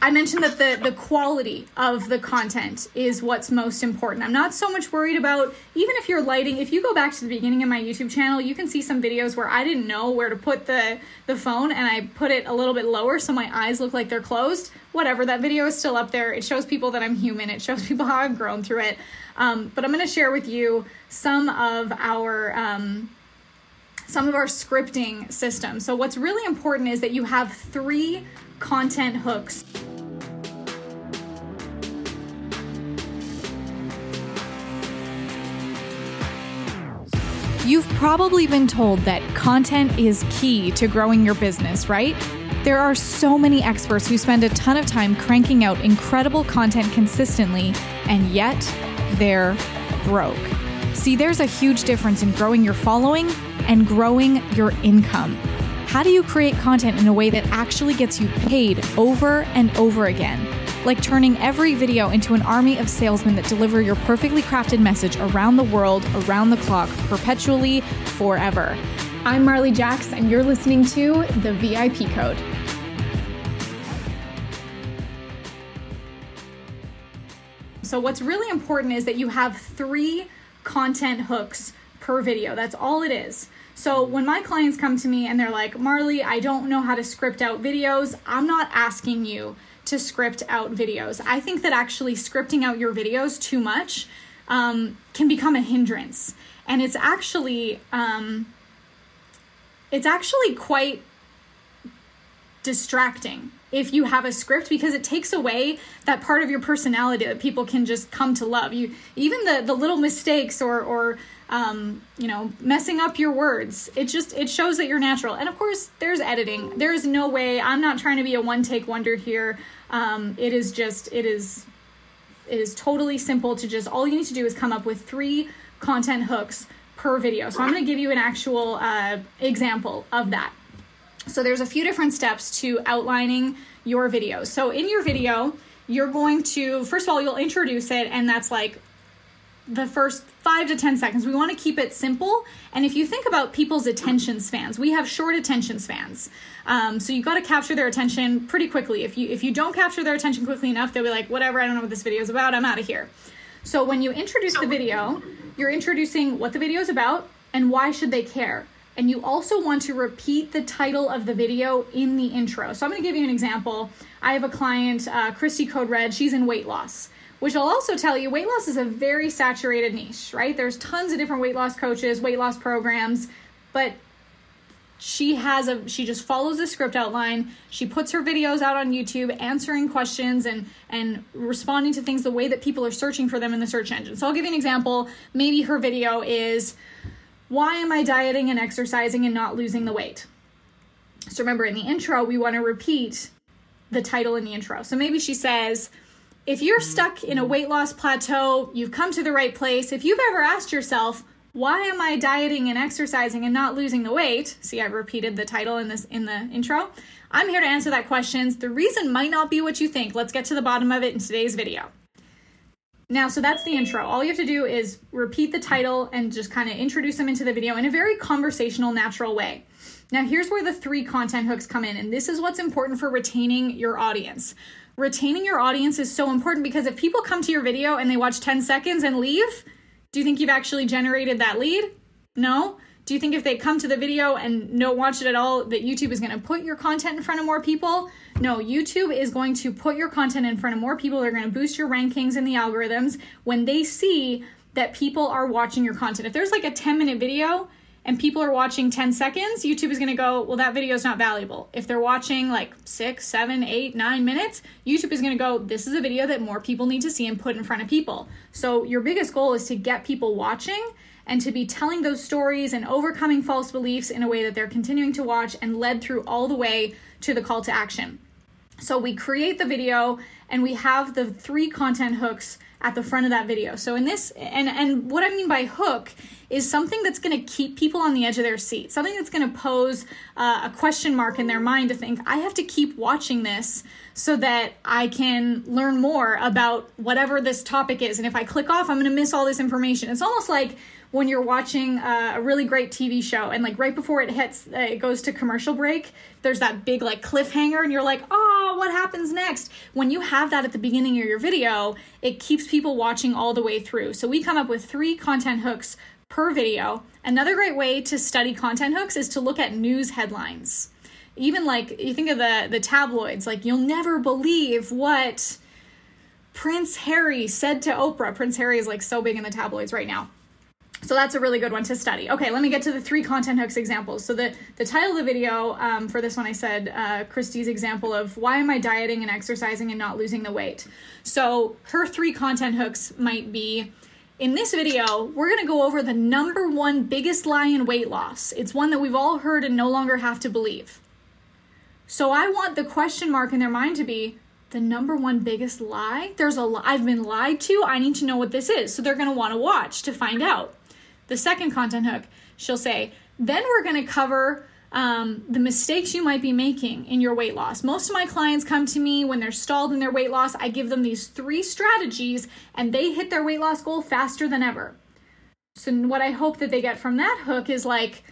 I mentioned that the the quality of the content is what's most important. I'm not so much worried about even if you're lighting. If you go back to the beginning of my YouTube channel, you can see some videos where I didn't know where to put the the phone and I put it a little bit lower so my eyes look like they're closed. Whatever, that video is still up there. It shows people that I'm human. It shows people how I've grown through it. Um, but I'm going to share with you some of our um, some of our scripting systems. So what's really important is that you have three content hooks. You've probably been told that content is key to growing your business, right? There are so many experts who spend a ton of time cranking out incredible content consistently, and yet they're broke. See, there's a huge difference in growing your following and growing your income. How do you create content in a way that actually gets you paid over and over again? Like turning every video into an army of salesmen that deliver your perfectly crafted message around the world, around the clock, perpetually, forever. I'm Marley Jaxx, and you're listening to The VIP Code. So, what's really important is that you have three content hooks per video. That's all it is. So when my clients come to me and they're like, Marley, I don't know how to script out videos, I'm not asking you to script out videos. I think that actually scripting out your videos too much um, can become a hindrance. And it's actually, um, it's actually quite distracting if you have a script because it takes away that part of your personality that people can just come to love you even the the little mistakes or or um, you know messing up your words. It just it shows that you're natural. And of course there's editing. There is no way. I'm not trying to be a one take wonder here. Um, it is just it is it is totally simple to just all you need to do is come up with three content hooks per video. So i'm going to give you an actual uh, example of that. So there's a few different steps to outlining your video. So in your video, you're going to first of all you'll introduce it and that's like the first five to 10 seconds. We want to keep it simple. And if you think about people's attention spans, we have short attention spans. Um, so you've got to capture their attention pretty quickly. If you if you don't capture their attention quickly enough, they'll be like, whatever, I don't know what this video is about. I'm out of here. So when you introduce the video, you're introducing what the video is about and why should they care. And you also want to repeat the title of the video in the intro. So I'm going to give you an example. I have a client, uh, Christy Code Red. She's in weight loss, which I'll also tell you weight loss is a very saturated niche, right? There's tons of different weight loss coaches, weight loss programs, but she has a she just follows the script outline she puts her videos out on youtube answering questions and and responding to things the way that people are searching for them in the search engine so i'll give you an example maybe her video is why am I dieting and exercising and not losing the weight? So remember, in the intro, we want to repeat the title in the intro. So maybe she says, if you're stuck in a weight loss plateau, you've come to the right place. If you've ever asked yourself, why am I dieting and exercising and not losing the weight? See, I've repeated the title in this in the intro. I'm here to answer that question. The reason might not be what you think. Let's get to the bottom of it in today's video. Now, so that's the intro. All you have to do is repeat the title and just kind of introduce them into the video in a very conversational, natural way. Now, here's where the three content hooks come in, and this is what's important for retaining your audience. Retaining your audience is so important because if people come to your video and they watch 10 seconds and leave, do you think you've actually generated that lead? No. Do you think if they come to the video and don't watch it at all, that YouTube is going to put your content in front of more people? No, YouTube is going to put your content in front of more people. They're going to boost your rankings in the algorithms when they see that people are watching your content. If there's like a 10 minute video and people are watching 10 seconds, YouTube is going to go, well, that video is not valuable. If they're watching like six, seven, eight, nine minutes, YouTube is going to go, this is a video that more people need to see and put in front of people. So your biggest goal is to get people watching and to be telling those stories and overcoming false beliefs in a way that they're continuing to watch and led through all the way to the call to action. So we create the video and we have the three content hooks at the front of that video. So in this and and what I mean by hook is something that's going to keep people on the edge of their seat. Something that's going to pose uh, a question mark in their mind to think I have to keep watching this so that I can learn more about whatever this topic is. And if I click off, I'm going to miss all this information. It's almost like when you're watching a, a really great TV show and like right before it hits, uh, it goes to commercial break, there's that big like cliffhanger and you're like, oh, what happens next? When you have that at the beginning of your video, it keeps people watching all the way through. So we come up with three content hooks per video. Another great way to study content hooks is to look at news headlines. Even like you think of the the tabloids, like you'll never believe what Prince Harry said to Oprah. Prince Harry is like so big in the tabloids right now. So that's a really good one to study. Okay, let me get to the three content hooks examples. So the the title of the video um, for this one, I said uh, Christy's example of why am I dieting and exercising and not losing the weight. So her three content hooks might be. In this video, we're to go over the number one biggest lie in weight loss. It's one that we've all heard and no longer have to believe. So I want the question mark in their mind to be the number one biggest lie. There's a lie I've been lied to. I need to know what this is. So they're want to watch to find out. The second content hook, she'll say, then we're to cover um, the mistakes you might be making in your weight loss. Most of my clients come to me when they're stalled in their weight loss. I give them these three strategies and they hit their weight loss goal faster than ever. So, what I hope that they get from that hook is like,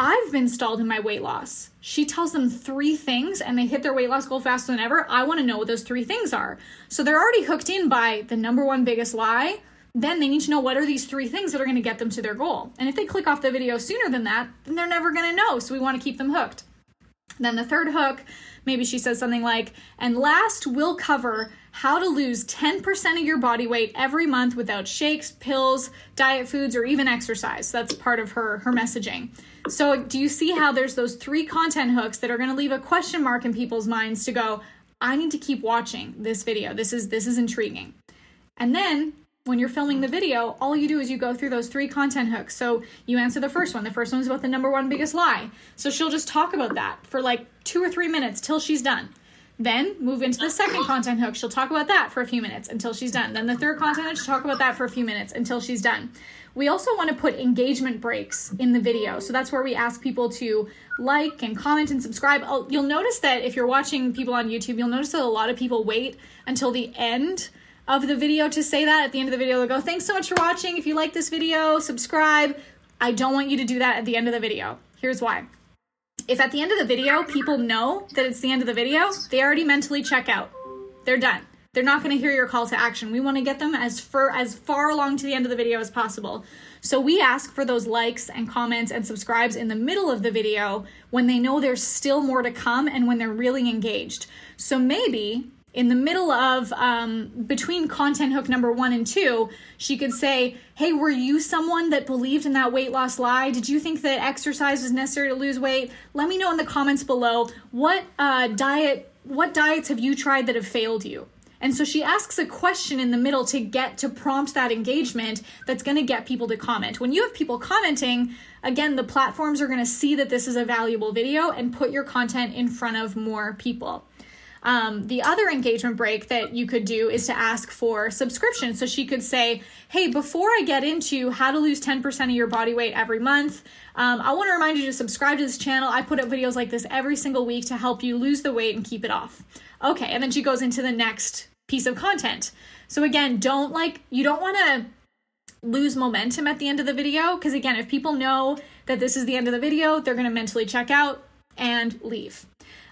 I've been stalled in my weight loss. She tells them three things and they hit their weight loss goal faster than ever. I want to know what those three things are. So they're already hooked in by the number one biggest lie. Then they need to know what are these three things that are going to get them to their goal. And if they click off the video sooner than that, then they're never going to know. So we want to keep them hooked. Then the third hook, maybe she says something like, and last, we'll cover how to lose 10% of your body weight every month without shakes, pills, diet foods, or even exercise. That's part of her, her messaging. So, do you see how there's those three content hooks that are going to leave a question mark in people's minds to go, I need to keep watching this video. This is this is intriguing. And then when you're filming the video, all you do is you go through those three content hooks. So you answer the first one. The first one is about the number one biggest lie. So she'll just talk about that for like two or three minutes till she's done. Then move into the second content hook. She'll talk about that for a few minutes until she's done. Then the third content hook, she'll talk about that for a few minutes until she's done. We also want to put engagement breaks in the video. So that's where we ask people to like and comment and subscribe. You'll notice that if you're watching people on YouTube, you'll notice that a lot of people wait until the end of the video to say that. At the end of the video, they'll go, Thanks so much for watching. If you like this video, subscribe. I don't want you to do that at the end of the video. Here's why. If at the end of the video people know that it's the end of the video, they already mentally check out. They're done they're not going to hear your call to action. We want to get them as far as far along to the end of the video as possible. So we ask for those likes and comments and subscribes in the middle of the video when they know there's still more to come and when they're really engaged. So maybe in the middle of um, between content hook number one and two, she could say, Hey, were you someone that believed in that weight loss lie? Did you think that exercise was necessary to lose weight? Let me know in the comments below what uh, diet, what diets have you tried that have failed you? And so she asks a question in the middle to get to prompt that engagement that's going to get people to comment. When you have people commenting, again, the platforms are going to see that this is a valuable video and put your content in front of more people. Um, the other engagement break that you could do is to ask for subscription. So she could say, Hey, before I get into how to lose 10% of your body weight every month, um, I want to remind you to subscribe to this channel. I put up videos like this every single week to help you lose the weight and keep it off. Okay, and then she goes into the next piece of content. So again, don't like you don't want to lose momentum at the end of the video because again, if people know that this is the end of the video, they're going to mentally check out and leave.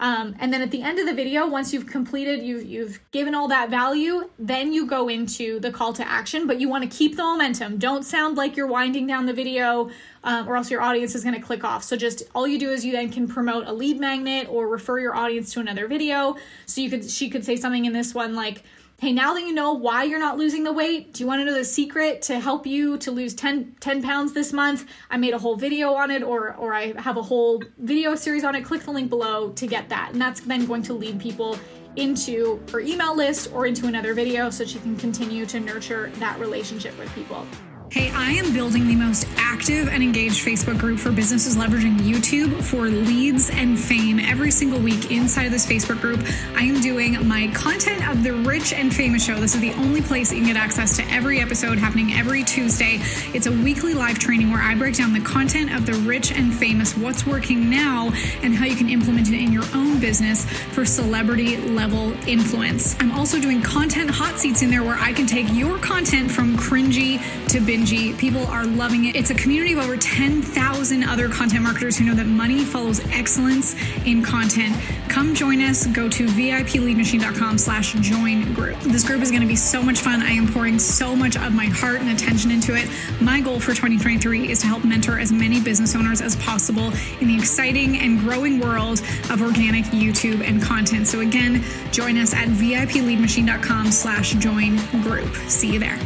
Um, and then at the end of the video, once you've completed, you, you've given all that value, then you go into the call to action, but you want to keep the momentum. Don't sound like you're winding down the video um, or else your audience is going to click off. So just all you do is you then can promote a lead magnet or refer your audience to another video. So you could, she could say something in this one like, hey, now that you know why you're not losing the weight, do you want to know the secret to help you to lose 10, 10 pounds this month? I made a whole video on it, or, or I have a whole video series on it. Click the link below to get that. And that's then going to lead people into her email list or into another video so she can continue to nurture that relationship with people. Hey, I am building the most active and engaged Facebook group for businesses leveraging YouTube for leads and fame. Every single week inside of this Facebook group, I am doing my content of the Rich and Famous show. This is the only place you can get access to every episode happening every Tuesday. It's a weekly live training where I break down the content of the Rich and Famous, what's working now, and how you can implement it in your own business for celebrity level influence. I'm also doing content hot seats in there where I can take your content from cringy to Bingy. People are loving it. It's a community of over 10,000 other content marketers who know that money follows excellence in content. Come join us. Go to VIPleadmachine.com slash join group. This group is going to be so much fun. I am pouring so much of my heart and attention into it. My goal for 2023 is to help mentor as many business owners as possible in the exciting and growing world of organic YouTube and content. So again, join us at VIPleadmachine.com slash join group. See you there.